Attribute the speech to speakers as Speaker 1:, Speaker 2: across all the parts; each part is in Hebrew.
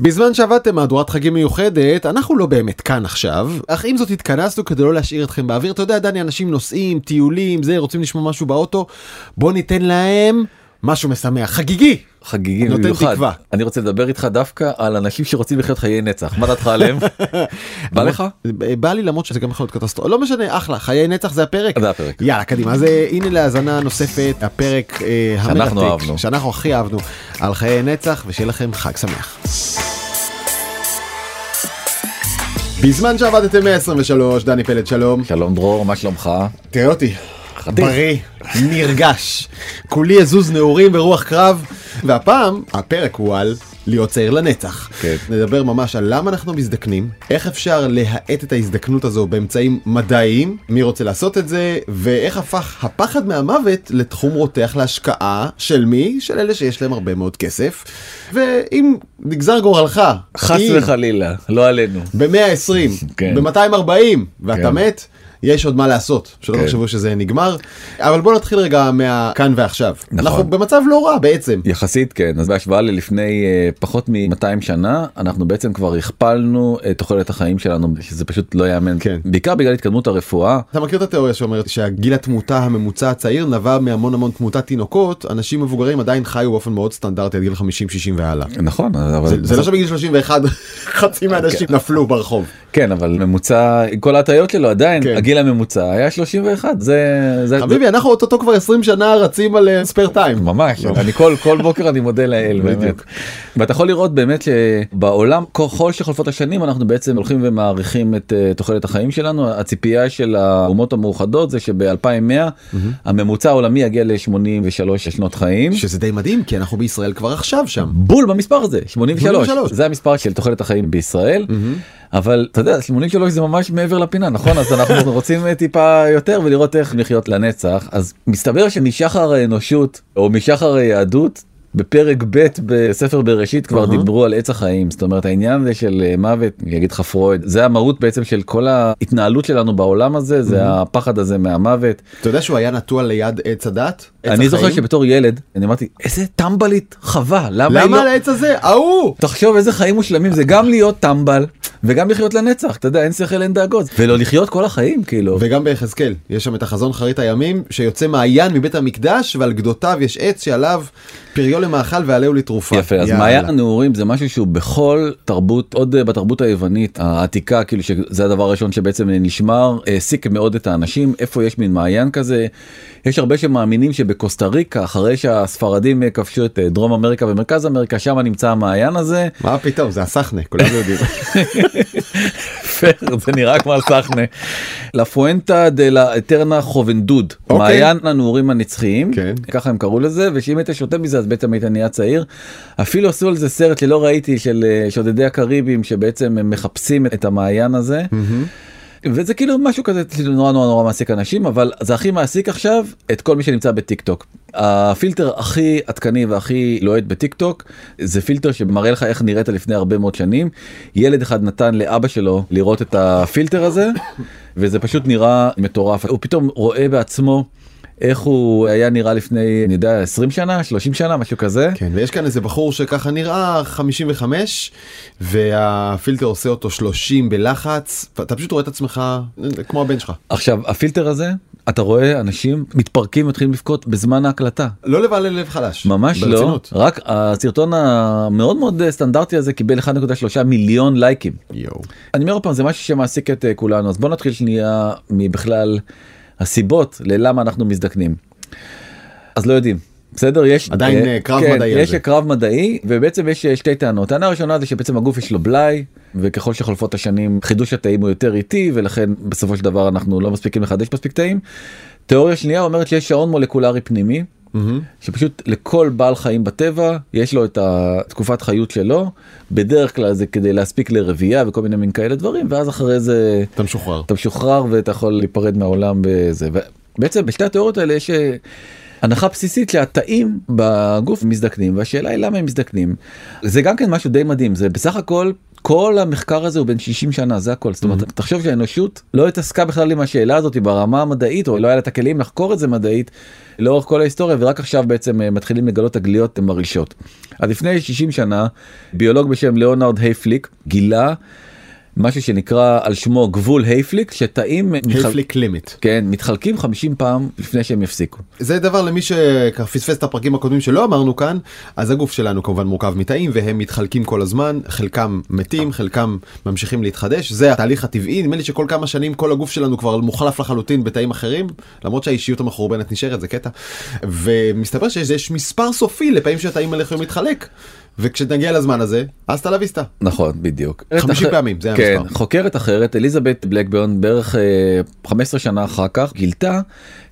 Speaker 1: בזמן שעבדתם מהדורת חגים מיוחדת, אנחנו לא באמת כאן עכשיו, אך עם זאת התכנסנו כדי לא להשאיר אתכם באוויר. אתה יודע, דני, אנשים נוסעים, טיולים, זה, רוצים לשמוע משהו באוטו, בוא ניתן להם משהו משמח, חגיגי.
Speaker 2: חגיגי
Speaker 1: נותן
Speaker 2: במיוחד.
Speaker 1: תקווה.
Speaker 2: אני רוצה לדבר איתך דווקא על אנשים שרוצים לחיות חיי נצח. מה דעתך עליהם? בא לך?
Speaker 1: בא לי למרות שזה גם יכול להיות קטסטרופה, לא משנה, אחלה, חיי נצח זה הפרק.
Speaker 2: זה הפרק.
Speaker 1: יאללה, קדימה, אז אה, הנה להאזנה נוספת, הפרק אה, המרתק. שאנחנו הכי אהבנו, על חיי נצח, ושיהיה לכם חג שמח. בזמן שעבדתם 123, דני פלד, שלום.
Speaker 2: שלום דרור, מה שלומך?
Speaker 1: תראה אותי,
Speaker 2: חתיך.
Speaker 1: בריא, נרגש, כולי יזוז נעורים ברוח קרב, והפעם הפרק הוא על להיות צעיר לנצח.
Speaker 2: כן.
Speaker 1: נדבר ממש על למה אנחנו מזדקנים, איך אפשר להאט את ההזדקנות הזו באמצעים מדעיים, מי רוצה לעשות את זה, ואיך הפך הפחד מהמוות לתחום רותח להשקעה של מי? של אלה שיש להם הרבה מאוד כסף. ואם נגזר גורלך,
Speaker 2: חס
Speaker 1: אם
Speaker 2: וחלילה, לא עלינו.
Speaker 1: ב-120,
Speaker 2: כן.
Speaker 1: ב-240, ואתה
Speaker 2: כן.
Speaker 1: מת, יש עוד מה לעשות, שלא
Speaker 2: כן.
Speaker 1: תחשבו שזה נגמר. אבל בוא נתחיל רגע מהכאן ועכשיו.
Speaker 2: נכון.
Speaker 1: אנחנו במצב לא רע בעצם.
Speaker 2: יחסית כן, אז בהשוואה ללפני אה, פחות מ-200 שנה, אנחנו בעצם כבר הכפלנו את תוחלת החיים שלנו, שזה פשוט לא ייאמן.
Speaker 1: כן.
Speaker 2: בעיקר בגלל התקדמות הרפואה.
Speaker 1: אתה מכיר את התיאוריה שאומרת שהגיל התמותה הממוצע הצעיר נבע מהמון המון תמותת תינוקות, אנשים מבוגרים עדיין חיו באופן מאוד סטנדרטי עד גיל 50-60 והלאה.
Speaker 2: נכון, אבל...
Speaker 1: זה, זה לא שבגיל 31 חצי מהאנשים נפלו ברחוב.
Speaker 2: כן, אבל ממוצע, כל ההטעיות שלו עדיין,
Speaker 1: כן.
Speaker 2: הגיל הממוצע היה 31, זה... זה
Speaker 1: חביבי, אנחנו אוטוטו כבר 20 שנה רצים על ספייר טיים.
Speaker 2: ממש, אני כל, כל בוקר אני מודה לאל, באמת.
Speaker 1: בדיוק.
Speaker 2: ואתה יכול לראות באמת שבעולם, ככל שחולפות השנים, אנחנו בעצם הולכים ומעריכים את אה, תוחלת החיים שלנו. הציפייה של האומות המאוחדות זה שב-2100 הממוצע העולמי יגיע ל-83 שנות חיים.
Speaker 1: שזה די מדהים, כי אנחנו בישראל כבר עכשיו שם.
Speaker 2: בול במספר הזה 83
Speaker 1: 83.
Speaker 2: זה המספר של תוחלת החיים בישראל אבל אתה יודע 83 זה ממש מעבר לפינה נכון אז אנחנו רוצים טיפה יותר ולראות איך לחיות לנצח אז מסתבר שמשחר האנושות או משחר היהדות. בפרק ב' בספר בראשית כבר
Speaker 1: אהה.
Speaker 2: דיברו על עץ החיים זאת אומרת העניין הזה של אה, מוות יגיד לך פרויד זה המהות בעצם של כל ההתנהלות שלנו בעולם הזה זה הפחד הזה מהמוות
Speaker 1: אתה יודע שהוא היה נטוע ליד עץ הדת? עץ
Speaker 2: אני זוכר
Speaker 1: החיים?
Speaker 2: שבתור ילד אני אמרתי איזה טמבלית חווה למה
Speaker 1: למה
Speaker 2: לא
Speaker 1: על העץ הזה? ההוא!
Speaker 2: תחשוב איזה חיים מושלמים זה גם להיות טמבל וגם לחיות לנצח אתה יודע אין שכל אין דאגות ולא לחיות כל החיים כאילו
Speaker 1: וגם ביחזקאל, יש שם את החזון חרית הימים, שיוצא מעיין מבית המקדש, ועל גדותיו יש עץ שעליו פריו למאכל ועליהו לתרופה.
Speaker 2: יפה אז. מעיין הנעורים זה משהו שהוא בכל תרבות עוד אה, בתרבות היוונית העתיקה כאילו שזה הדבר הראשון שבעצם נשמר העסיק מאוד את האנשים איפה יש מין מעיין כזה. יש הרבה שמאמינים שבקוסטה ריקה אחרי שהספרדים אה, כבשו את אה, דרום אמריקה ומרכז אמריקה שם נמצא המעיין הזה
Speaker 1: מה פתאום, זה הסחנה, כולם יודעים.
Speaker 2: פייר, זה נראה כמו הסחנה. La fuente de la eterna juventud,
Speaker 1: אוקיי.
Speaker 2: מעיין הנעורים הנצחיים,
Speaker 1: כן.
Speaker 2: ככה הם קראו לזה, ושאם היית שותה מזה אז בעצם היית נהיה צעיר. אפילו עשו על זה סרט שלא ראיתי של אה, שודדי הקריבים שבעצם הם מחפשים את המעיין הזה. וזה כאילו משהו כזה נורא נורא נורא מעסיק אנשים אבל זה הכי מעסיק עכשיו את כל מי שנמצא בטיק טוק. הפילטר הכי עדכני והכי לוהט בטיק טוק זה פילטר שמראה לך איך נראית לפני הרבה מאוד שנים. ילד אחד נתן לאבא שלו לראות את הפילטר הזה וזה פשוט נראה מטורף הוא פתאום רואה בעצמו. איך הוא היה נראה לפני אני יודע 20 שנה 30 שנה משהו כזה
Speaker 1: כן, ויש כאן איזה בחור שככה נראה 55, והפילטר עושה אותו 30 בלחץ, אתה פשוט רואה את עצמך אה, כמו הבן שלך.
Speaker 2: עכשיו הפילטר הזה אתה רואה אנשים מתפרקים מתחילים לבכות בזמן ההקלטה
Speaker 1: לא לבעלי לב חלש.
Speaker 2: ממש לא,
Speaker 1: ברצינות.
Speaker 2: רק הסרטון המאוד מאוד סטנדרטי הזה קיבל 1.3 מיליון לייקים.
Speaker 1: יואו.
Speaker 2: אני אומר עוד פעם זה משהו שמעסיק את אה, כולנו אז בוא נתחיל שנייה מבכלל הסיבות ללמה אנחנו מזדקנים. אז לא יודעים. בסדר יש
Speaker 1: עדיין,
Speaker 2: אה,
Speaker 1: קרב
Speaker 2: כן,
Speaker 1: מדעי
Speaker 2: יש. קרב מדעי ובעצם יש אה, שתי טענות טענה ראשונה זה שבעצם הגוף יש לו בלאי וככל שחולפות השנים חידוש התאים הוא יותר איטי ולכן בסופו של דבר אנחנו לא מספיקים לחדש מספיק תאים. תיאוריה שנייה אומרת שיש שעון מולקולרי פנימי. שפשוט לכל בעל חיים בטבע יש לו את התקופת חיות שלו. בדרך כלל זה כדי להספיק לרבייה וכל מיני מין כאלה דברים ואז אחרי זה
Speaker 1: אתה משוחרר.
Speaker 2: אתה משוחרר ואתה יכול להיפרד מהעולם בזה. ובעצם בשתי התיאוריות האלה יש אה, הנחה בסיסית שהתאים בגוף מזדקנים והשאלה היא למה הם מזדקנים. זה גם כן משהו די מדהים זה בסך הכל כל המחקר הזה הוא בן 60 שנה זה הכל זאת אומרת
Speaker 1: Mm-hmm.
Speaker 2: תחשוב שהאנושות לא התעסקה בכלל עם השאלה הזאת ברמה המדעית או לא היה לה את הכלים לחקור את זה מדעית לאורך כל ההיסטוריה ורק עכשיו בעצם אה, מתחילים לגלות תגליות מרעישות. אז לפני 60 שנה ביולוג בשם ליאונרד הייפליק גילה משהו שנקרא על שמו גבול הייפליק שתאים מתחל-
Speaker 1: Hayflick limit.
Speaker 2: כן מתחלקים 50 פעם לפני שהם יפסיקו.
Speaker 1: זה דבר למי שפספס את הפרקים הקודמים שלא אמרנו כאן, אז הגוף שלנו כמובן מורכב מתאים והם מתחלקים כל הזמן, חלקם מתים, חלקם ממשיכים להתחדש, זה התהליך הטבעי, נדמה לי שכל כמה שנים כל הגוף שלנו כבר מוחלף לחלוטין בתאים אחרים, למרות שהאישיות המחורבנת נשארת, זה קטע. ומסתבר שיש מספר סופי לפעמים שהתאים האלה יכולים להתחלק, וכשנגיע לזמן הזה, אז תלה ויסטה.
Speaker 2: נכון בדיוק
Speaker 1: 50 פעמים, זה
Speaker 2: כן,
Speaker 1: המספר.
Speaker 2: חוקרת אחרת אליזבת בלקברן בערך אה, 15 שנה אחר כך גילתה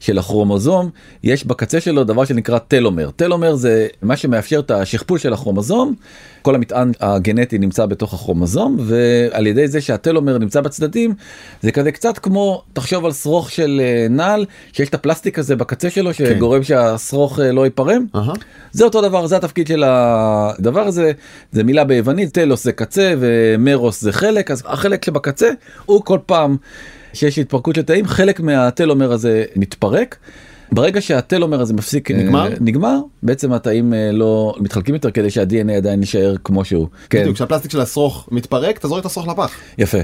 Speaker 2: שלכרומוזום יש בקצה שלו דבר שנקרא טלומר טלומר זה מה שמאפשר את השכפול של הכרומוזום כל המטען הגנטי נמצא בתוך הכרומוזום ועל ידי זה שהטלומר נמצא בצדדים זה כזה קצת כמו תחשוב על שרוך של אה, נעל שיש את הפלסטיק הזה בקצה שלו שגורם שהשרוך אה, לא ייפרם.
Speaker 1: אהה.
Speaker 2: זה אותו דבר זה התפקיד של הדבר הזה זה מילה ביוונית טלוס זה קצה ומרוס זה חלק אז החלק שבקצה הוא כל פעם שיש התפרקות לתאים חלק מהטלומר הזה מתפרק. ברגע שהטלומר הזה מפסיק אה,
Speaker 1: נגמר?
Speaker 2: נגמר בעצם התאים אה, לא מתחלקים יותר כדי שה-DNA עדיין יישאר כמו שהוא. כן,
Speaker 1: בדיוק, כשהפלסטיק של השרוך מתפרק, אתה זורק את השרוך לפח.
Speaker 2: יפה.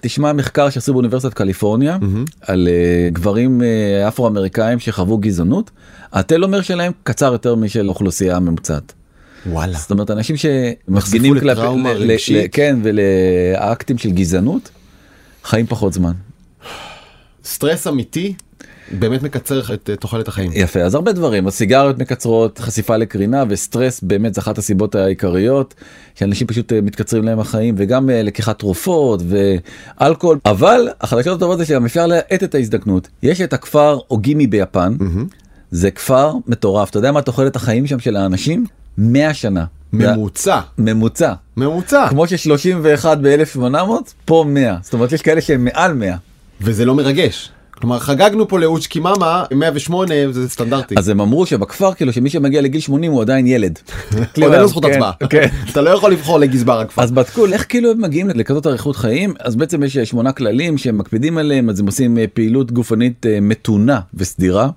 Speaker 2: תשמע מחקר שעשו באוניברסיטת קליפורניה על אה, גברים אה, אפרו-אמריקאים שחוו גזענות הטלומר שלהם קצר יותר משל אוכלוסייה ממוצעת.
Speaker 1: וואלה.
Speaker 2: זאת אומרת אנשים שמפגינים
Speaker 1: לטראומה
Speaker 2: ל- ל-. ל- כן ולאקטים של גזענות חיים פחות זמן.
Speaker 1: סטרס אמיתי באמת מקצר את אה, תוחלת החיים.
Speaker 2: יפה אז הרבה דברים הסיגריות מקצרות חשיפה לקרינה וסטרס באמת זה אחת הסיבות העיקריות שאנשים פשוט אה, מתקצרים להם החיים וגם אה, לקיחת תרופות ואלכוהול אבל החדשות הטובות זה שגם אפשר להאט את ההזדקנות יש את הכפר אוגימי ביפן זה כפר מטורף אתה יודע מה תוחלת החיים שם של האנשים 100 שנה.
Speaker 1: ממוצע.
Speaker 2: ממוצע
Speaker 1: ממוצע.
Speaker 2: כמו ש31 ב-1800 פה 100 זאת אומרת יש כאלה שהם מעל 100
Speaker 1: וזה לא מרגש. כלומר חגגנו פה לאוצ'קי מאמה 108 זה סטנדרטי.
Speaker 2: אז הם אמרו שבכפר כאילו שמי שמגיע לגיל 80 הוא עדיין ילד.
Speaker 1: עוד אין לו זכות
Speaker 2: כן,
Speaker 1: הצבעה.
Speaker 2: כן.
Speaker 1: אתה לא יכול לבחור לגזבר הכפר.
Speaker 2: אז בדקו איך כאילו הם מגיעים לכזאת אריכות חיים אז בעצם יש אה, שמונה כללים שהם מקפידים עליהם אז הם עושים אה, פעילות גופנית אה, מתונה וסדירה.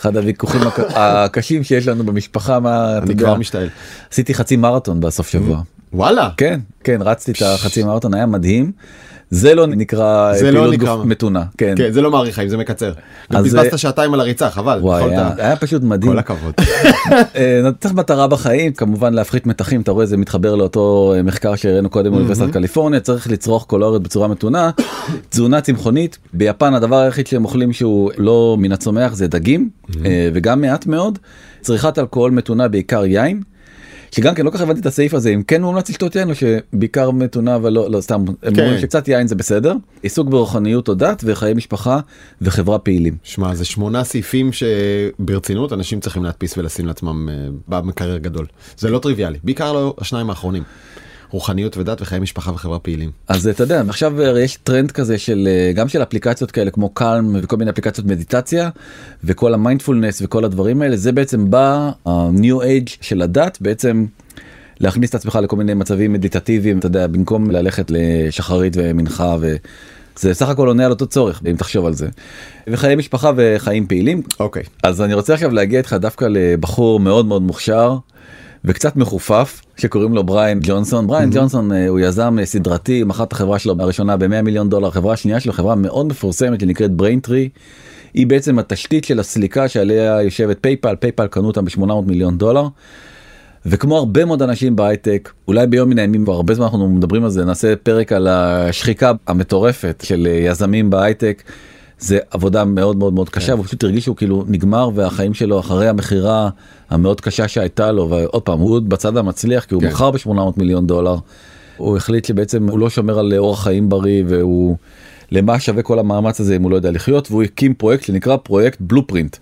Speaker 2: אחד הוויכוחים הק- הקשים שיש לנו במשפחה מה
Speaker 1: אני כבר משתעל.
Speaker 2: עשיתי חצי מרתון בסוף שבוע
Speaker 1: וואלה.
Speaker 2: כן כן רצתי את החצי מרתון היה מדהים זה לא נקרא אה,
Speaker 1: זה לא
Speaker 2: פעילות
Speaker 1: נקרא.
Speaker 2: גוף מתונה כן
Speaker 1: כן זה לא מאריך חיים זה מקצר. גם
Speaker 2: אז,
Speaker 1: בזבזת
Speaker 2: אה,
Speaker 1: שעתיים על הריצה חבל.
Speaker 2: וואי
Speaker 1: יכולת-
Speaker 2: היה, היה פשוט מדהים
Speaker 1: כל הכבוד.
Speaker 2: אה, צריך מטרה בחיים כמובן להפחית מתחים אתה רואה זה מתחבר לאותו אה, מחקר שהראינו קודם באוניברסיטת קליפורניה צריך לצרוך קולוריות בצורה מתונה תזונה צמחונית ביפן הדבר היחיד שהם אוכלים שהוא לא מן הצומח זה דגים אה, וגם מעט מאוד צריכת אלכוהול מתונה בעיקר יין. שגם כן לא כל כך הבנתי את הסעיף הזה אם כן מומלץ לשתות יין או שבעיקר מתונה אבל לא לא סתם הם
Speaker 1: כן.
Speaker 2: אומרים שקצת יין זה בסדר עיסוק ברוחניות או דת וחיי משפחה וחברה פעילים.
Speaker 1: שמע זה שמונה סעיפים שברצינות אנשים צריכים להדפיס ולשים לעצמם אה, במקרר גדול. זה לא טריוויאלי בעיקר לא השניים האחרונים. רוחניות ודת וחיי משפחה וחברה פעילים.
Speaker 2: אז אתה יודע עכשיו הרי יש טרנד כזה של אה, גם של אפליקציות כאלה כמו Calm וכל מיני אפליקציות מדיטציה וכל המיינדפולנס וכל הדברים האלה זה בעצם בא ה-new age של הדת בעצם להכניס את עצמך לכל מיני מצבים מדיטטיביים אתה יודע במקום ללכת לשחרית ומנחה וזה סך הכל עונה על אותו צורך אם תחשוב על זה. וחיי משפחה וחיים פעילים
Speaker 1: אוקיי.
Speaker 2: אז אני רוצה עכשיו להגיע איתך דווקא לבחור מאוד מאוד מוכשר וקצת מחופף שקוראים לו בריין ג'ונסון. בריין ג'ונסון אה, הוא יזם אה, סדרתי, מכר את החברה שלו הראשונה ב-100 מיליון דולר, החברה השנייה שלו חברה מאוד מפורסמת שנקראת Braintree. היא בעצם התשתית של הסליקה שעליה יושבת PayPal, PayPal קנו אותה ב-800 מיליון דולר. וכמו הרבה מאוד אנשים בהייטק, אולי ביום מן הימים, כבר הרבה זמן אנחנו מדברים על זה, נעשה פרק על השחיקה המטורפת של אה, יזמים בהייטק. זה עבודה מאוד מאוד מאוד קשה, והוא פשוט הרגיש שהוא כאילו נגמר והחיים שלו אחרי המכירה המאוד קשה שהייתה לו, ועוד פעם, הוא עוד בצד המצליח כי הוא
Speaker 1: כן.
Speaker 2: מכר ב-800 מיליון דולר. הוא החליט שבעצם הוא לא שומר על אורח חיים בריא והוא למה שווה כל המאמץ הזה אם הוא לא יודע לחיות והוא הקים פרויקט שנקרא פרויקט Blueprint.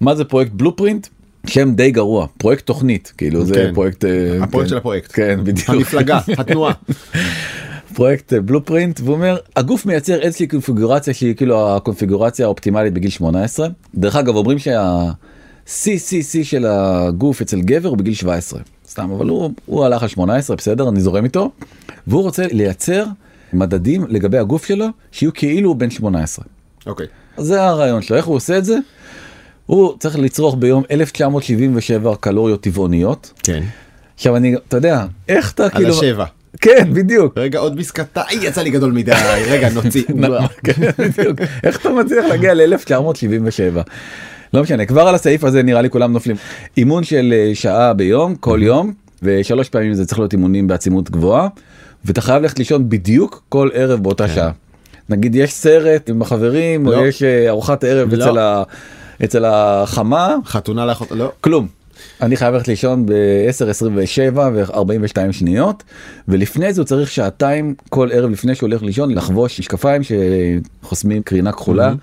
Speaker 2: מה זה פרויקט Blueprint? שם די גרוע פרויקט תוכנית כאילו זה
Speaker 1: כן.
Speaker 2: פרויקט אה,
Speaker 1: הפרויקט
Speaker 2: כן.
Speaker 1: של הפרויקט.
Speaker 2: כן בדיוק
Speaker 1: המפלגה התנועה.
Speaker 2: פרויקט אה, בלופרינט והוא אומר הגוף מייצר איזושהי קונפיגורציה שהיא כאילו הקונפיגורציה האופטימלית בגיל 18 דרך אגב אומרים שה-CCC של הגוף אצל גבר הוא בגיל 17 סתם אבל הוא הוא הלך על 18 בסדר אני זורם איתו והוא רוצה לייצר מדדים לגבי הגוף שלו שיהיו כאילו בן 18.
Speaker 1: אוקיי.
Speaker 2: זה הרעיון שלו, איך הוא עושה את זה? הוא צריך לצרוך ביום 1977 קלוריות טבעוניות.
Speaker 1: כן.
Speaker 2: עכשיו אני, אתה יודע, איך אתה
Speaker 1: על
Speaker 2: כאילו...
Speaker 1: השבע.
Speaker 2: כן, בדיוק.
Speaker 1: רגע עוד איי, יצא לי גדול מדי, רגע נוציא.
Speaker 2: כן, בדיוק. איך אתה מצליח להגיע ל-1977? לא משנה, כבר על הסעיף הזה נראה לי כולם נופלים. אימון של אה, שעה ביום, כל יום, ושלוש פעמים זה צריך להיות אימונים בעצימות גבוהה, ואתה חייב ללכת לישון בדיוק כל ערב באותה שעה. נגיד יש סרט עם החברים, או
Speaker 1: לא.
Speaker 2: יש אה, ארוחת ערב
Speaker 1: לא.
Speaker 2: אצל ה- אצל החמה,
Speaker 1: חתונה לאחות, לא.
Speaker 2: כלום. אני חייב ללכת לישון ב-10:27 ו-42 שניות, ולפני זה הוא צריך שעתיים כל ערב לפני שהוא הולך לישון לחבוש משקפיים שחוסמים קרינה כחולה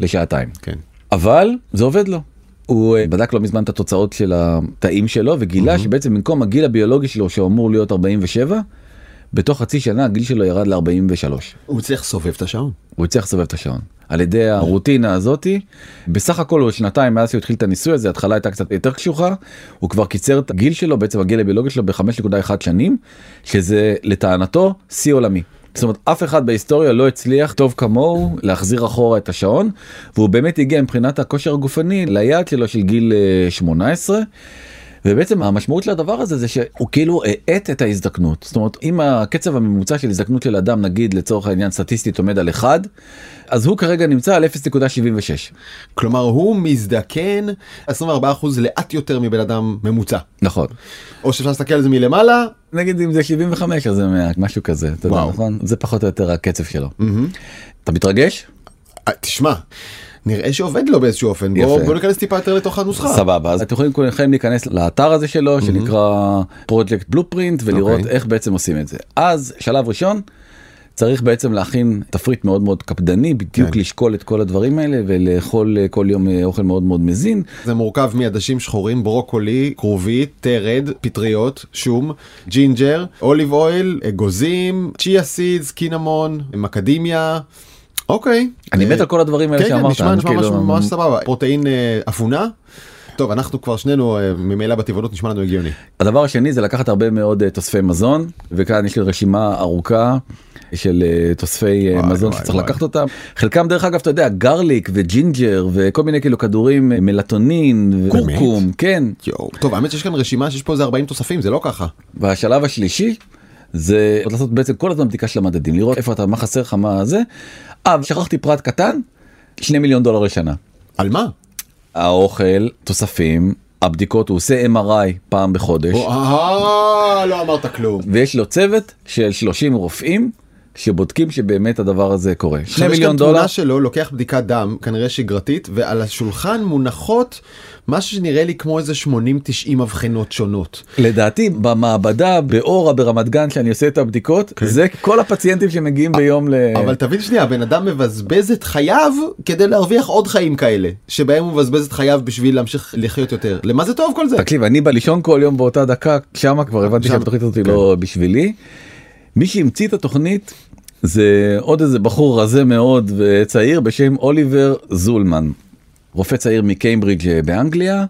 Speaker 2: לשעתיים.
Speaker 1: כן.
Speaker 2: אבל זה עובד לו. הוא אה, בדק לא מזמן את התוצאות של התאים שלו וגילה שבעצם במקום הגיל הביולוגי שלו שאמור להיות 47, בתוך חצי שנה הגיל שלו ירד ל-43.
Speaker 1: הוא הצליח לסובב את השעון.
Speaker 2: הוא הצליח לסובב את השעון. על ידי הרוטינה הזאתי, בסך הכל הוא שנתיים מאז שהוא התחיל את הניסוי הזה, התחלה הייתה קצת יותר קשוחה, הוא כבר קיצר את הגיל שלו, בעצם הגיל הביולוגי שלו ב-5.1 שנים, שזה לטענתו שיא עולמי. זאת אומרת אף אחד בהיסטוריה לא הצליח טוב כמוהו להחזיר אחורה את השעון והוא באמת הגיע מבחינת הכושר הגופני ליעד שלו של גיל אה, 18 ובעצם המשמעות של הדבר הזה זה שהוא כאילו האט את ההזדקנות. זאת אומרת אם הקצב הממוצע של הזדקנות של אדם נגיד לצורך העניין סטטיסטית עומד על 1 אז הוא כרגע נמצא על 0.76
Speaker 1: כלומר הוא מזדקן 24% לאט יותר מבן אדם ממוצע.
Speaker 2: נכון.
Speaker 1: או שאפשר להסתכל על זה מלמעלה.
Speaker 2: נגיד אם זה 75 אז זה 100 משהו כזה אתה יודע. נכון? זה פחות או יותר הקצב שלו. אתה מתרגש?
Speaker 1: אה, תשמע, נראה שעובד לו באיזשהו אופן. בוא. בוא ניכנס טיפה יותר לתוך הנוסחה.
Speaker 2: סבבה אז אתם יכולים כולכם להיכנס לאתר הזה שלו שנקרא פרויקט בלופרינט ולראות
Speaker 1: אוקיי.
Speaker 2: איך בעצם עושים את זה אז שלב ראשון. צריך בעצם להכין תפריט מאוד מאוד קפדני בדיוק
Speaker 1: כן.
Speaker 2: לשקול את כל הדברים האלה ולאכול אה, כל יום אה, אוכל מאוד מאוד מזין
Speaker 1: זה מורכב מעדשים שחורים, ברוקולי, כרובית, תרד, פטריות, שום, ג'ינג'ר, olive oil, אגוזים, chia seeds, קינמון, מקדמיה. אוקיי.
Speaker 2: אני
Speaker 1: אה,
Speaker 2: מת על כל הדברים האלה
Speaker 1: כן, כן,
Speaker 2: שאמרת
Speaker 1: נשמע,
Speaker 2: אני
Speaker 1: נשמע
Speaker 2: כאילו-
Speaker 1: ממש סבבה. protein אה, אפונה. טוב, אנחנו כבר שנינו אה, ממילא בטבעונות נשמע לנו הגיוני.
Speaker 2: הדבר השני זה לקחת הרבה מאוד אה, תוספי מזון וכאן יש לי רשימה ארוכה של אה, תוספי אה,
Speaker 1: וואי,
Speaker 2: מזון
Speaker 1: וואי,
Speaker 2: שצריך
Speaker 1: וואי.
Speaker 2: לקחת אותם חלקם דרך אגב אתה יודע garlic וג'ינג'ר וכל מיני כאילו כדורים אה, מלטונין וקורקום כן
Speaker 1: יואו. טוב, האמת שיש כאן רשימה שיש פה איזה 40 תוספים, זה לא ככה.
Speaker 2: והשלב השלישי זה לעשות בעצם כל הזמן בדיקה של המדדים לראות איפה אתה מה חסר לך מה זה. אה ושכחתי פרט קטן 2 מיליון דולר לשנה.
Speaker 1: על מה?
Speaker 2: האוכל תוספים הבדיקות הוא עושה MRI פעם בחודש.
Speaker 1: אה, לא אמרת כלום.
Speaker 2: ויש לו צוות של 30 רופאים שבודקים שבאמת הדבר הזה קורה. 2
Speaker 1: עכשיו יש
Speaker 2: מיליון
Speaker 1: כאן
Speaker 2: דולר.
Speaker 1: תמונה שלו לוקח בדיקת דם כנראה שגרתית ועל השולחן מונחות משהו שנראה לי כמו איזה 80-90 אבחנות שונות.
Speaker 2: לדעתי במעבדה באורה ברמת גן שאני עושה את הבדיקות זה כל הפציינטים שמגיעים ביום ל...
Speaker 1: כן. אבל תבין שנייה הבן אדם מבזבז את חייו כדי להרוויח עוד חיים כאלה שבהם הוא מבזבז את חייו בשביל להמשיך לחיות יותר למה זה טוב כל זה.
Speaker 2: תקשיב אני בא לישון כל יום באותה דקה שמה כבר הבנתי שהתוכנית הזאת
Speaker 1: כן.
Speaker 2: לא בשבילי. מי שהמציא את התוכנית זה עוד איזה בחור רזה מאוד וצעיר בשם אוליבר זולמן. רופא צעיר מקיימברידג' אה, באנגליה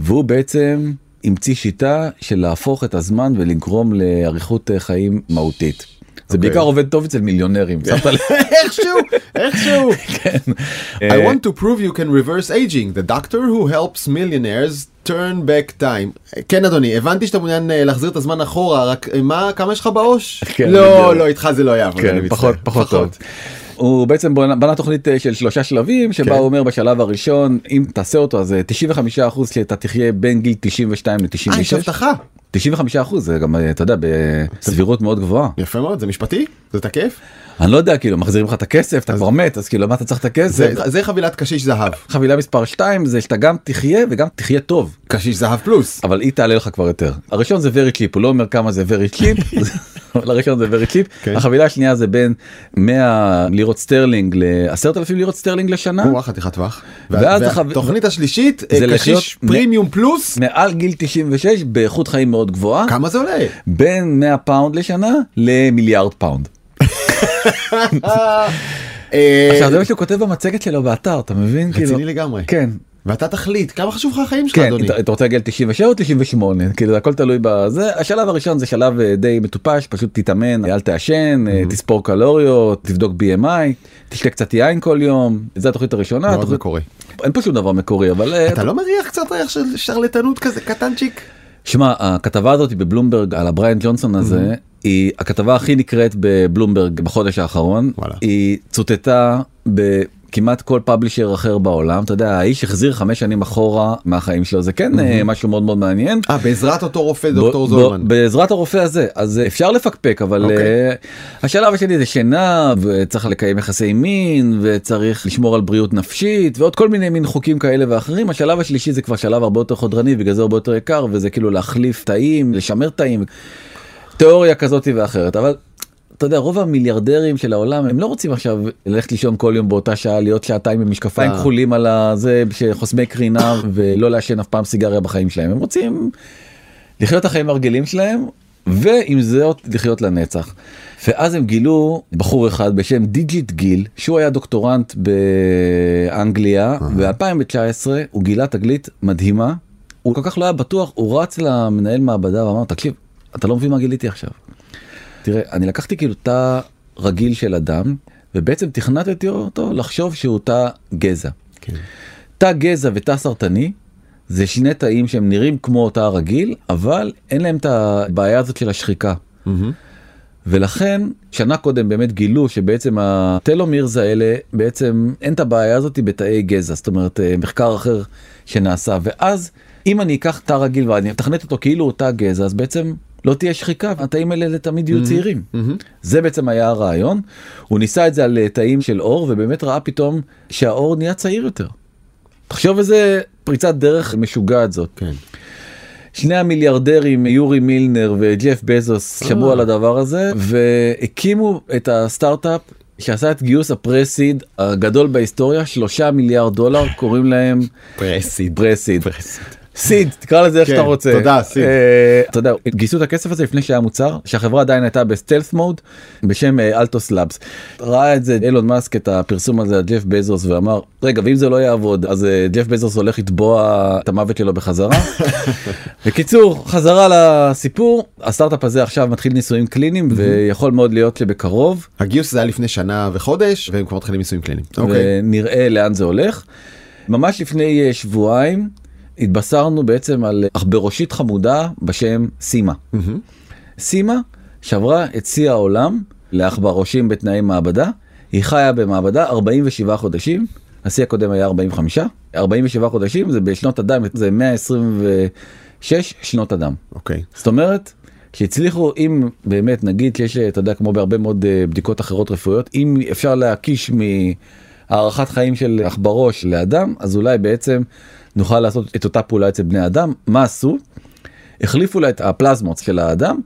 Speaker 2: והוא בעצם המציא שיטה של להפוך את הזמן ולגרום לאריכות אה, חיים מהותית. זה
Speaker 1: אוקיי.
Speaker 2: בעיקר עובד טוב אצל מיליונרים. שמת לב?
Speaker 1: איכשהו איכשהו.
Speaker 2: כן.
Speaker 1: I want to prove you can reverse aging the doctor who helps millionaires turn back time. כן אדוני הבנתי שאתה מעוניין אה, להחזיר את הזמן אחורה רק אה, מה כמה יש לך בעוש?
Speaker 2: כן,
Speaker 1: לא
Speaker 2: בדיוק.
Speaker 1: לא איתך זה לא יעבוד. אני
Speaker 2: כן,
Speaker 1: מצטער.
Speaker 2: פחות פחות טוב. הוא בעצם בנה, בנה תוכנית אה, של שלושה שלבים שבה
Speaker 1: כן.
Speaker 2: הוא אומר בשלב הראשון אם תעשה אותו אז אה, 95% שאתה תחיה בין גיל 92
Speaker 1: אה, יש
Speaker 2: ל-96.
Speaker 1: הבטחה.
Speaker 2: 95% זה גם אתה יודע בסבירות מאוד גבוהה.
Speaker 1: יפה מאוד זה משפטי זה תקף.
Speaker 2: אני לא יודע כאילו מחזירים לך את הכסף אתה כבר מת אז כאילו מה אתה צריך את הכסף.
Speaker 1: זה זה חבילת קשיש זהב.
Speaker 2: חבילה מספר 2 זה שאתה גם תחיה וגם תחיה טוב.
Speaker 1: קשיש זהב פלוס.
Speaker 2: אבל היא תעלה לך כבר יותר. הראשון זה very cheap הוא לא אומר כמה זה very cheap. אבל הראשון זה very cheap.
Speaker 1: כן.
Speaker 2: החבילה השנייה זה בין 100 לירות סטרלינג ל-10,000 לירות סטרלינג לשנה.
Speaker 1: או, חתיכת טווח.
Speaker 2: ואז
Speaker 1: והתוכנית השלישית אה,
Speaker 2: זה לחיות
Speaker 1: קשיש
Speaker 2: מ-
Speaker 1: פרימיום פלוס.
Speaker 2: מעל גיל 96 באיכות חיים מאוד גבוהה
Speaker 1: כמה זה עולה?
Speaker 2: בין 100 פאונד לשנה למיליארד פאונד.
Speaker 1: אה,
Speaker 2: עכשיו זה מה שהוא כותב במצגת שלו באתר אתה מבין
Speaker 1: רציני
Speaker 2: כאילו
Speaker 1: לגמרי.
Speaker 2: כן
Speaker 1: ואתה תחליט כמה חשוב לך החיים שלך
Speaker 2: כן,
Speaker 1: אדוני.
Speaker 2: אתה, רוצה להגיע ל-97 או 98 כאילו הכל תלוי בזה השלב הראשון זה שלב אה, די מטופש פשוט תתאמן אל תעשן אה, תספור קלוריות תבדוק BMI תשתה קצת יין כל יום זה התוכנית הראשונה
Speaker 1: מאוד מקורי.
Speaker 2: אין פה שום דבר מקורי אבל
Speaker 1: אתה לא מריח קצת ריח של שרלטנות כזה קטנצ'יק?
Speaker 2: שמע הכתבה הזאת בבלומברג על הבריאן ג'ונסון הזה היא הכתבה הכי נקראת בבלומברג בחודש האחרון
Speaker 1: וואלה.
Speaker 2: היא צוטטה בכמעט כל פאבלישר אחר בעולם אתה יודע האיש החזיר חמש שנים אחורה מהחיים שלו זה כן אה, משהו מאוד מאוד מעניין.
Speaker 1: אה בעזרת אותו רופא דוקטור זולמן.
Speaker 2: בעזרת הרופא הזה אז אפשר לפקפק אבל
Speaker 1: אוקיי.
Speaker 2: אה, השלב השני זה שינה וצריך לקיים יחסי מין וצריך לשמור על בריאות נפשית ועוד כל מיני מין חוקים כאלה ואחרים השלב השלישי זה כבר שלב הרבה יותר חודרני בגלל זה הרבה יותר יקר וזה כאילו להחליף תאים לשמר תאים תיאוריה כזאת ואחרת אבל. אתה יודע רוב המיליארדרים של העולם הם לא רוצים עכשיו ללכת לישון כל יום באותה שעה להיות שעתיים עם משקפיים
Speaker 1: אה.
Speaker 2: כחולים על הזה שחוסמי קרינה ולא לעשן אף פעם סיגריה בחיים שלהם הם רוצים לחיות את החיים הרגילים שלהם ועם זאת לחיות לנצח. ואז הם גילו בחור אחד בשם דילג'יט גיל שהוא היה דוקטורנט באנגליה ב-2019 הוא גילה תגלית מדהימה. הוא כל כך לא היה בטוח הוא רץ למנהל מעבדה ואמר תקשיב אתה לא מבין מה גיליתי עכשיו. תראה אני לקחתי כאילו תא רגיל של אדם ובעצם תכנתתי אותו לחשוב שהוא תא גזע.
Speaker 1: כן.
Speaker 2: תא גזע ותא סרטני זה שני תאים שהם נראים כמו תא רגיל אבל אין להם את הבעיה הזאת של השחיקה.
Speaker 1: מהמם.
Speaker 2: ולכן שנה קודם באמת גילו שבעצם הטלומירס האלה בעצם אין את הבעיה הזאת בתאי גזע זאת אומרת אה, מחקר אחר שנעשה ואז אם אני אקח תא רגיל ואני אתכנת אותו כאילו הוא תא גזע אז בעצם לא תהיה שחיקה התאים האלה לתמיד יהיו צעירים. זה בעצם היה הרעיון הוא ניסה את זה על אה, תאים של אור ובאמת ראה פתאום שהאור נהיה צעיר יותר. תחשוב איזה פריצת דרך משוגעת זאת.
Speaker 1: כן.
Speaker 2: שני המיליארדרים יורי מילנר וג'ף בזוס
Speaker 1: אה.
Speaker 2: שמעו על הדבר הזה והקימו את הסטארט-אפ שעשה את גיוס הפרסיד הגדול בהיסטוריה שלושה מיליארד דולר קוראים להם
Speaker 1: Pre-seed.
Speaker 2: Pre-seed.
Speaker 1: Pre-seed.
Speaker 2: Seed תקרא לזה איך
Speaker 1: כן,
Speaker 2: שאתה רוצה.
Speaker 1: תודה, seed.
Speaker 2: אה, אתה יודע גייסו את הכסף הזה לפני שהיה מוצר שהחברה עדיין הייתה ב stealth mode בשם אה, Altos Labs. ראה את זה אילון מאסק את הפרסום הזה על ג'ף בזוס ואמר רגע ואם זה לא יעבוד אז אה, ג'ף בזוס הולך לתבוע את המוות שלו בחזרה. בקיצור חזרה לסיפור הסטארט-אפ הזה עכשיו מתחיל ניסויים קליניים ויכול מאוד להיות שבקרוב
Speaker 1: הגיוס זה היה לפני שנה וחודש והם כבר מתחילים ניסויים קליניים. אוקיי.
Speaker 2: ונראה לאן זה הולך. ממש לפני אה, שבועיים התבשרנו בעצם על עכברושית חמודה בשם סימה. סימה שברה את שיא העולם לעכברושים בתנאי מעבדה. היא חיה במעבדה 47 חודשים, השיא הקודם היה 45, 47 חודשים זה בשנות הדם, זה 126 שנות הדם.
Speaker 1: אוקיי.
Speaker 2: זאת אומרת שהצליחו אם באמת נגיד שיש אתה יודע כמו בהרבה מאוד אה, בדיקות אחרות רפואיות אם אפשר להקיש מהארכת חיים של עכברוש לאדם אז אולי בעצם נוכל לעשות את אותה פעולה אצל בני אדם מה עשו? החליפו לה את הפלזמות של האדם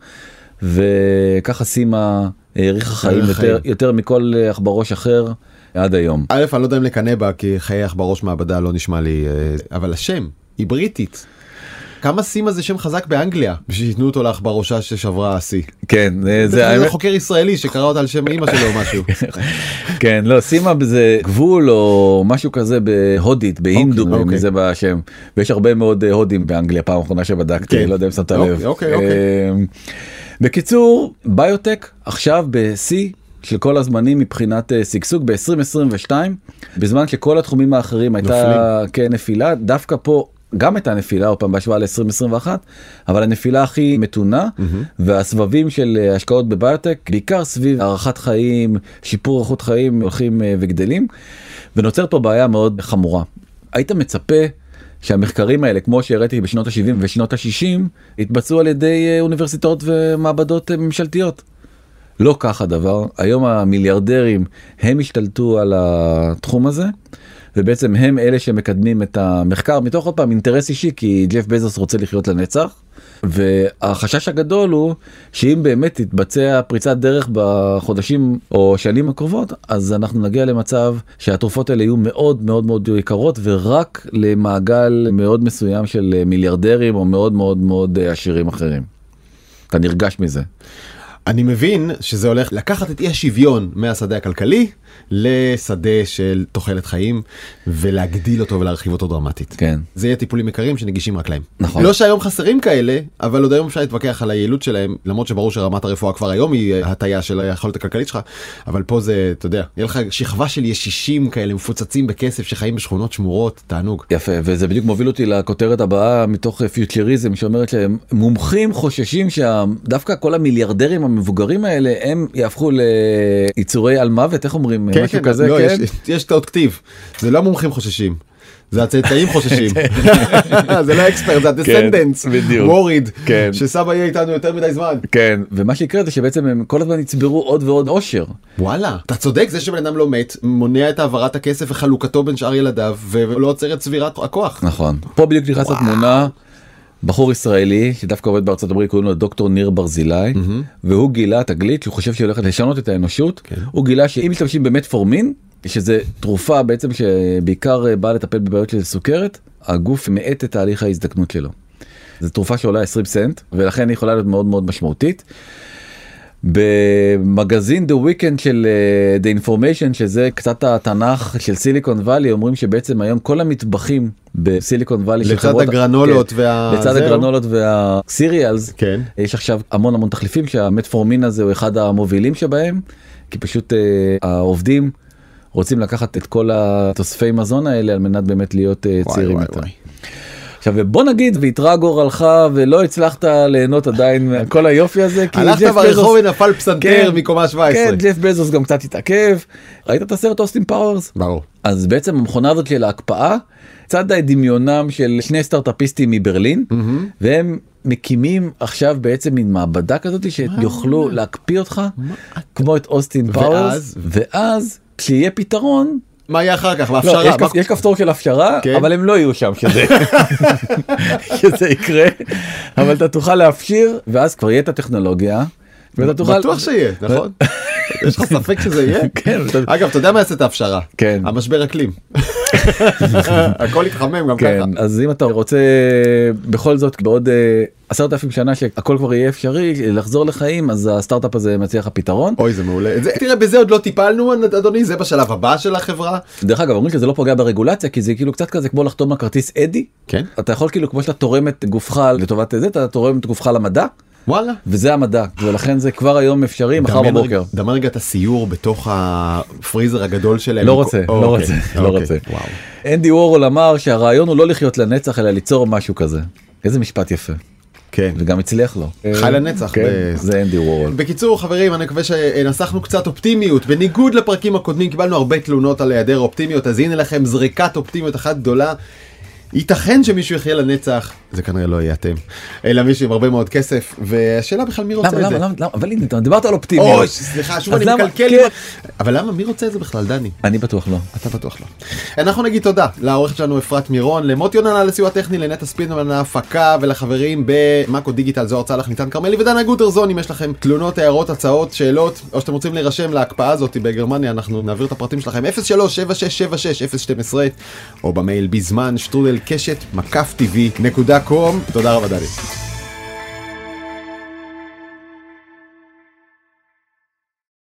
Speaker 2: וככה סימה האריכה חיים
Speaker 1: האריך
Speaker 2: יותר,
Speaker 1: חיים.
Speaker 2: יותר מכל אה, עכברוש אחר עד היום.
Speaker 1: א' אני לא יודע אם לקנא בה כי חיי עכברוש מעבדה לא נשמע לי אה, אבל השם היא בריטית. כמה סימה זה שם חזק באנגליה בשביל שייתנו אותו לעכברושה ששברה השיא.
Speaker 2: כן זה,
Speaker 1: זה
Speaker 2: זה האמת.
Speaker 1: חוקר ישראלי שקרא אותה על שם אמא שלו או משהו.
Speaker 2: כן לא סימה זה גבול או משהו כזה בהודית בהינדו
Speaker 1: אוקיי, אוקיי.
Speaker 2: מזה בשם ויש הרבה מאוד אה, הודים באנגליה פעם אחרונה שבדקתי
Speaker 1: כן.
Speaker 2: לא יודע אם שמת
Speaker 1: אוקיי,
Speaker 2: לב.
Speaker 1: אוקיי, אוקיי.
Speaker 2: אה, בקיצור ביוטק עכשיו בשיא. של כל הזמנים מבחינת אה, שגשוג ב-2022 בזמן שכל התחומים האחרים הייתה כן נפילה דווקא פה גם הייתה נפילה עוד פעם בהשוואה ל-2021 אבל הנפילה הכי מתונה והסבבים של אה, השקעות בביוטק בעיקר סביב הארכת חיים שיפור איכות חיים הולכים אה, וגדלים ונוצרת פה בעיה מאוד חמורה. היית מצפה שהמחקרים האלה כמו שהראיתי בשנות ה-70 ושנות ה-60 התבצעו על ידי אה, אוניברסיטאות ומעבדות ממשלתיות. לא כך הדבר היום המיליארדרים הם השתלטו על התחום הזה ובעצם הם אלה שמקדמים את המחקר מתוך עוד פעם אינטרס אישי כי ג'ף בזוס רוצה לחיות לנצח והחשש הגדול הוא שאם באמת תתבצע פריצת דרך בחודשים או שנים הקרובות אז אנחנו נגיע למצב שהתרופות האלה יהיו מאוד מאוד מאוד יקרות ורק למעגל מאוד מסוים של מיליארדרים או מאוד מאוד מאוד עשירים אחרים. אתה נרגש מזה.
Speaker 1: אני מבין שזה הולך לקחת את אי השוויון מהשדה הכלכלי לשדה של תוחלת חיים ולהגדיל אותו ולהרחיב אותו דרמטית.
Speaker 2: כן.
Speaker 1: זה יהיה טיפולים יקרים שנגישים רק להם.
Speaker 2: נכון.
Speaker 1: לא שהיום חסרים כאלה, אבל עוד היום אפשר להתווכח על היעילות שלהם, למרות שברור שרמת הרפואה כבר היום היא אה, הטיה של היכולת הכלכלית שלך, אבל פה זה, אתה יודע, יהיה לך שכבה של ישישים כאלה מפוצצים בכסף שחיים בשכונות שמורות, תענוג.
Speaker 2: יפה וזה בדיוק מוביל אותי לכותרת הבאה מתוך פיוטריזם שאומרת שמומחים חוששים שדווקא כל המיליארדרים המבוגרים האלה הם יהפכו ליצורי אלמוות איך אומרים
Speaker 1: כן,
Speaker 2: משהו
Speaker 1: כן,
Speaker 2: כזה
Speaker 1: לא,
Speaker 2: כן
Speaker 1: יש, יש טעות כתיב, זה לא המומחים חוששים. זה הצאצאים חוששים, זה לא expert, זה ה descendants,
Speaker 2: בדיוק.
Speaker 1: מוריד,
Speaker 2: כן.
Speaker 1: שסבא יהיה איתנו יותר מדי זמן.
Speaker 2: כן ומה שיקרה זה שבעצם הם כל הזמן יצברו עוד ועוד עושר
Speaker 1: וואלה, אתה צודק, זה שבן אדם לא מת, מונע את העברת הכסף וחלוקתו בין שאר ילדיו, ולא עוצר את צבירת הכוח.
Speaker 2: נכון פה בדיוק נכנס לתמונה בחור ישראלי שדווקא עובד בארצות הברית קוראים לו דוקטור ניר ברזילי והוא גילה תגלית שהוא חושב שהיא הולכת לשנות את האנושות
Speaker 1: כן.
Speaker 2: הוא גילה שאם משתמשים במטפורמין שזה תרופה בעצם שבעיקר אה, באה לטפל בבעיות של סוכרת הגוף מאט את תהליך ההזדקנות שלו. זו תרופה שעולה 20 סנט ולכן היא יכולה להיות מאוד מאוד משמעותית. במגזין The Weekend של אה, The Information שזה קצת התנ"ך של סיליקון וואלי אומרים שבעצם היום כל המטבחים בסיליקון וואלי
Speaker 1: לצד
Speaker 2: חברות-
Speaker 1: הגרנולות
Speaker 2: כן,
Speaker 1: וה-
Speaker 2: לצד
Speaker 1: זהו.
Speaker 2: הגרנולות והסיריאלס
Speaker 1: כן.
Speaker 2: יש עכשיו המון המון תחליפים שהמטפורמין הזה הוא אחד המובילים שבהם כי פשוט אה, העובדים רוצים לקחת את כל התוספי מזון האלה על מנת באמת להיות
Speaker 1: וואי,
Speaker 2: צעירים
Speaker 1: וואי,
Speaker 2: יותר.
Speaker 1: וואי.
Speaker 2: עכשיו בוא נגיד ויתרה גורלך ולא הצלחת ליהנות עדיין מכל היופי הזה
Speaker 1: הלכת ברחוב ונפל פסנתר
Speaker 2: כן,
Speaker 1: מקומה 17.
Speaker 2: כן ג'ף בזוס גם קצת התעכב ראית את הסרט אוסטין פאוורס
Speaker 1: ברור.
Speaker 2: אז בעצם המכונה הזאת של ההקפאה צד דמיונם של שני סטארטאפיסטים מברלין והם מקימים עכשיו בעצם מין מעבדה כזאת שיוכלו להקפיא אותך כמו את אוסטין פאוורס?
Speaker 1: ואז
Speaker 2: כשיהיה פתרון
Speaker 1: מה יהיה אחר כך?
Speaker 2: לא,
Speaker 1: בהפשרה?
Speaker 2: יש, כפ, יש כפתור של הפשרה
Speaker 1: כן.
Speaker 2: אבל הם לא יהיו שם שזה שזה יקרה אבל אתה תוכל להפשיר ואז כבר יהיה את הטכנולוגיה. ואתה תוכל
Speaker 1: בטוח שיהיה, נכון? יש לך ספק שזה יהיה?
Speaker 2: כן,
Speaker 1: אגב, אתה יודע מה יעשה את ההפשרה?
Speaker 2: כן.
Speaker 1: המשבר אקלים. הכל יתחמם גם
Speaker 2: כן,
Speaker 1: ככה.
Speaker 2: אז אם אתה רוצה בכל זאת בעוד אה, עשרת אלפים שנה שהכל כבר יהיה אפשרי לחזור לחיים אז הסטארט-אפ הזה מציע לך פתרון.
Speaker 1: אוי זה מעולה. זה- תראה בזה עוד לא טיפלנו אדוני זה בשלב הבא של החברה.
Speaker 2: דרך אגב אומרים שזה לא פוגע ברגולציה כי זה כאילו קצת כזה כמו לחתום על כרטיס אדי.
Speaker 1: כן.
Speaker 2: אתה יכול כאילו כמו שאתה תורם את גופך לטובת זה אתה תורם את גופך למדע
Speaker 1: וואלה.
Speaker 2: וזה המדע ולכן זה כבר היום אפשרי מחר בבוקר.
Speaker 1: דמיין רגע את הסיור בתוך הפריזר הגדול שלהם.
Speaker 2: לא רוצה,
Speaker 1: או,
Speaker 2: לא
Speaker 1: אוקיי,
Speaker 2: רוצה, לא
Speaker 1: אוקיי,
Speaker 2: רוצה. אנדי וורול אמר שהרעיון הוא לא לחיות לנצח אלא ליצור משהו כזה. איזה משפט יפה.
Speaker 1: כן.
Speaker 2: וגם הצליח לו.
Speaker 1: חי לנצח.
Speaker 2: כן,
Speaker 1: ב-
Speaker 2: זה אנדי וורול.
Speaker 1: בקיצור חברים אני מקווה שנסחנו קצת אופטימיות בניגוד לפרקים הקודמים קיבלנו הרבה תלונות על היעדר אופטימיות אז הנה לכם זריקת אופטימיות אחת גדולה. ייתכן שמישהו יחיה לנצח זה כנראה לא יהיה אתם אלא מישהו עם הרבה מאוד כסף והשאלה בכלל מי רוצה
Speaker 2: למה
Speaker 1: את
Speaker 2: למה
Speaker 1: זה.
Speaker 2: למה למה אבל הנה אתה דיברת על אופטימיות.
Speaker 1: אוי סליחה שוב אני מקלקל.
Speaker 2: כן.
Speaker 1: אבל למה מי רוצה את זה בכלל דני?
Speaker 2: אני בטוח לא.
Speaker 1: אתה בטוח לא. אנחנו נגיד תודה לעורכת שלנו אפרת מירון, למוטי יונן על הסיוע הטכני, לנטע ספינמן ההפקה ולחברים במאקו דיגיטל זוהר צלח ניתן כרמלי ודנה גוטרזון אם יש לכם תלונות, הערות, הצעות, שאלות או שאתם רוצים להירשם להקפאה הזאת בגרמניה אנחנו נעביר את הפרטים שלכם 03-7676-012 או במייל בזמן שטרודל קשת מקף טבעי נקודה קום תודה רבה דני.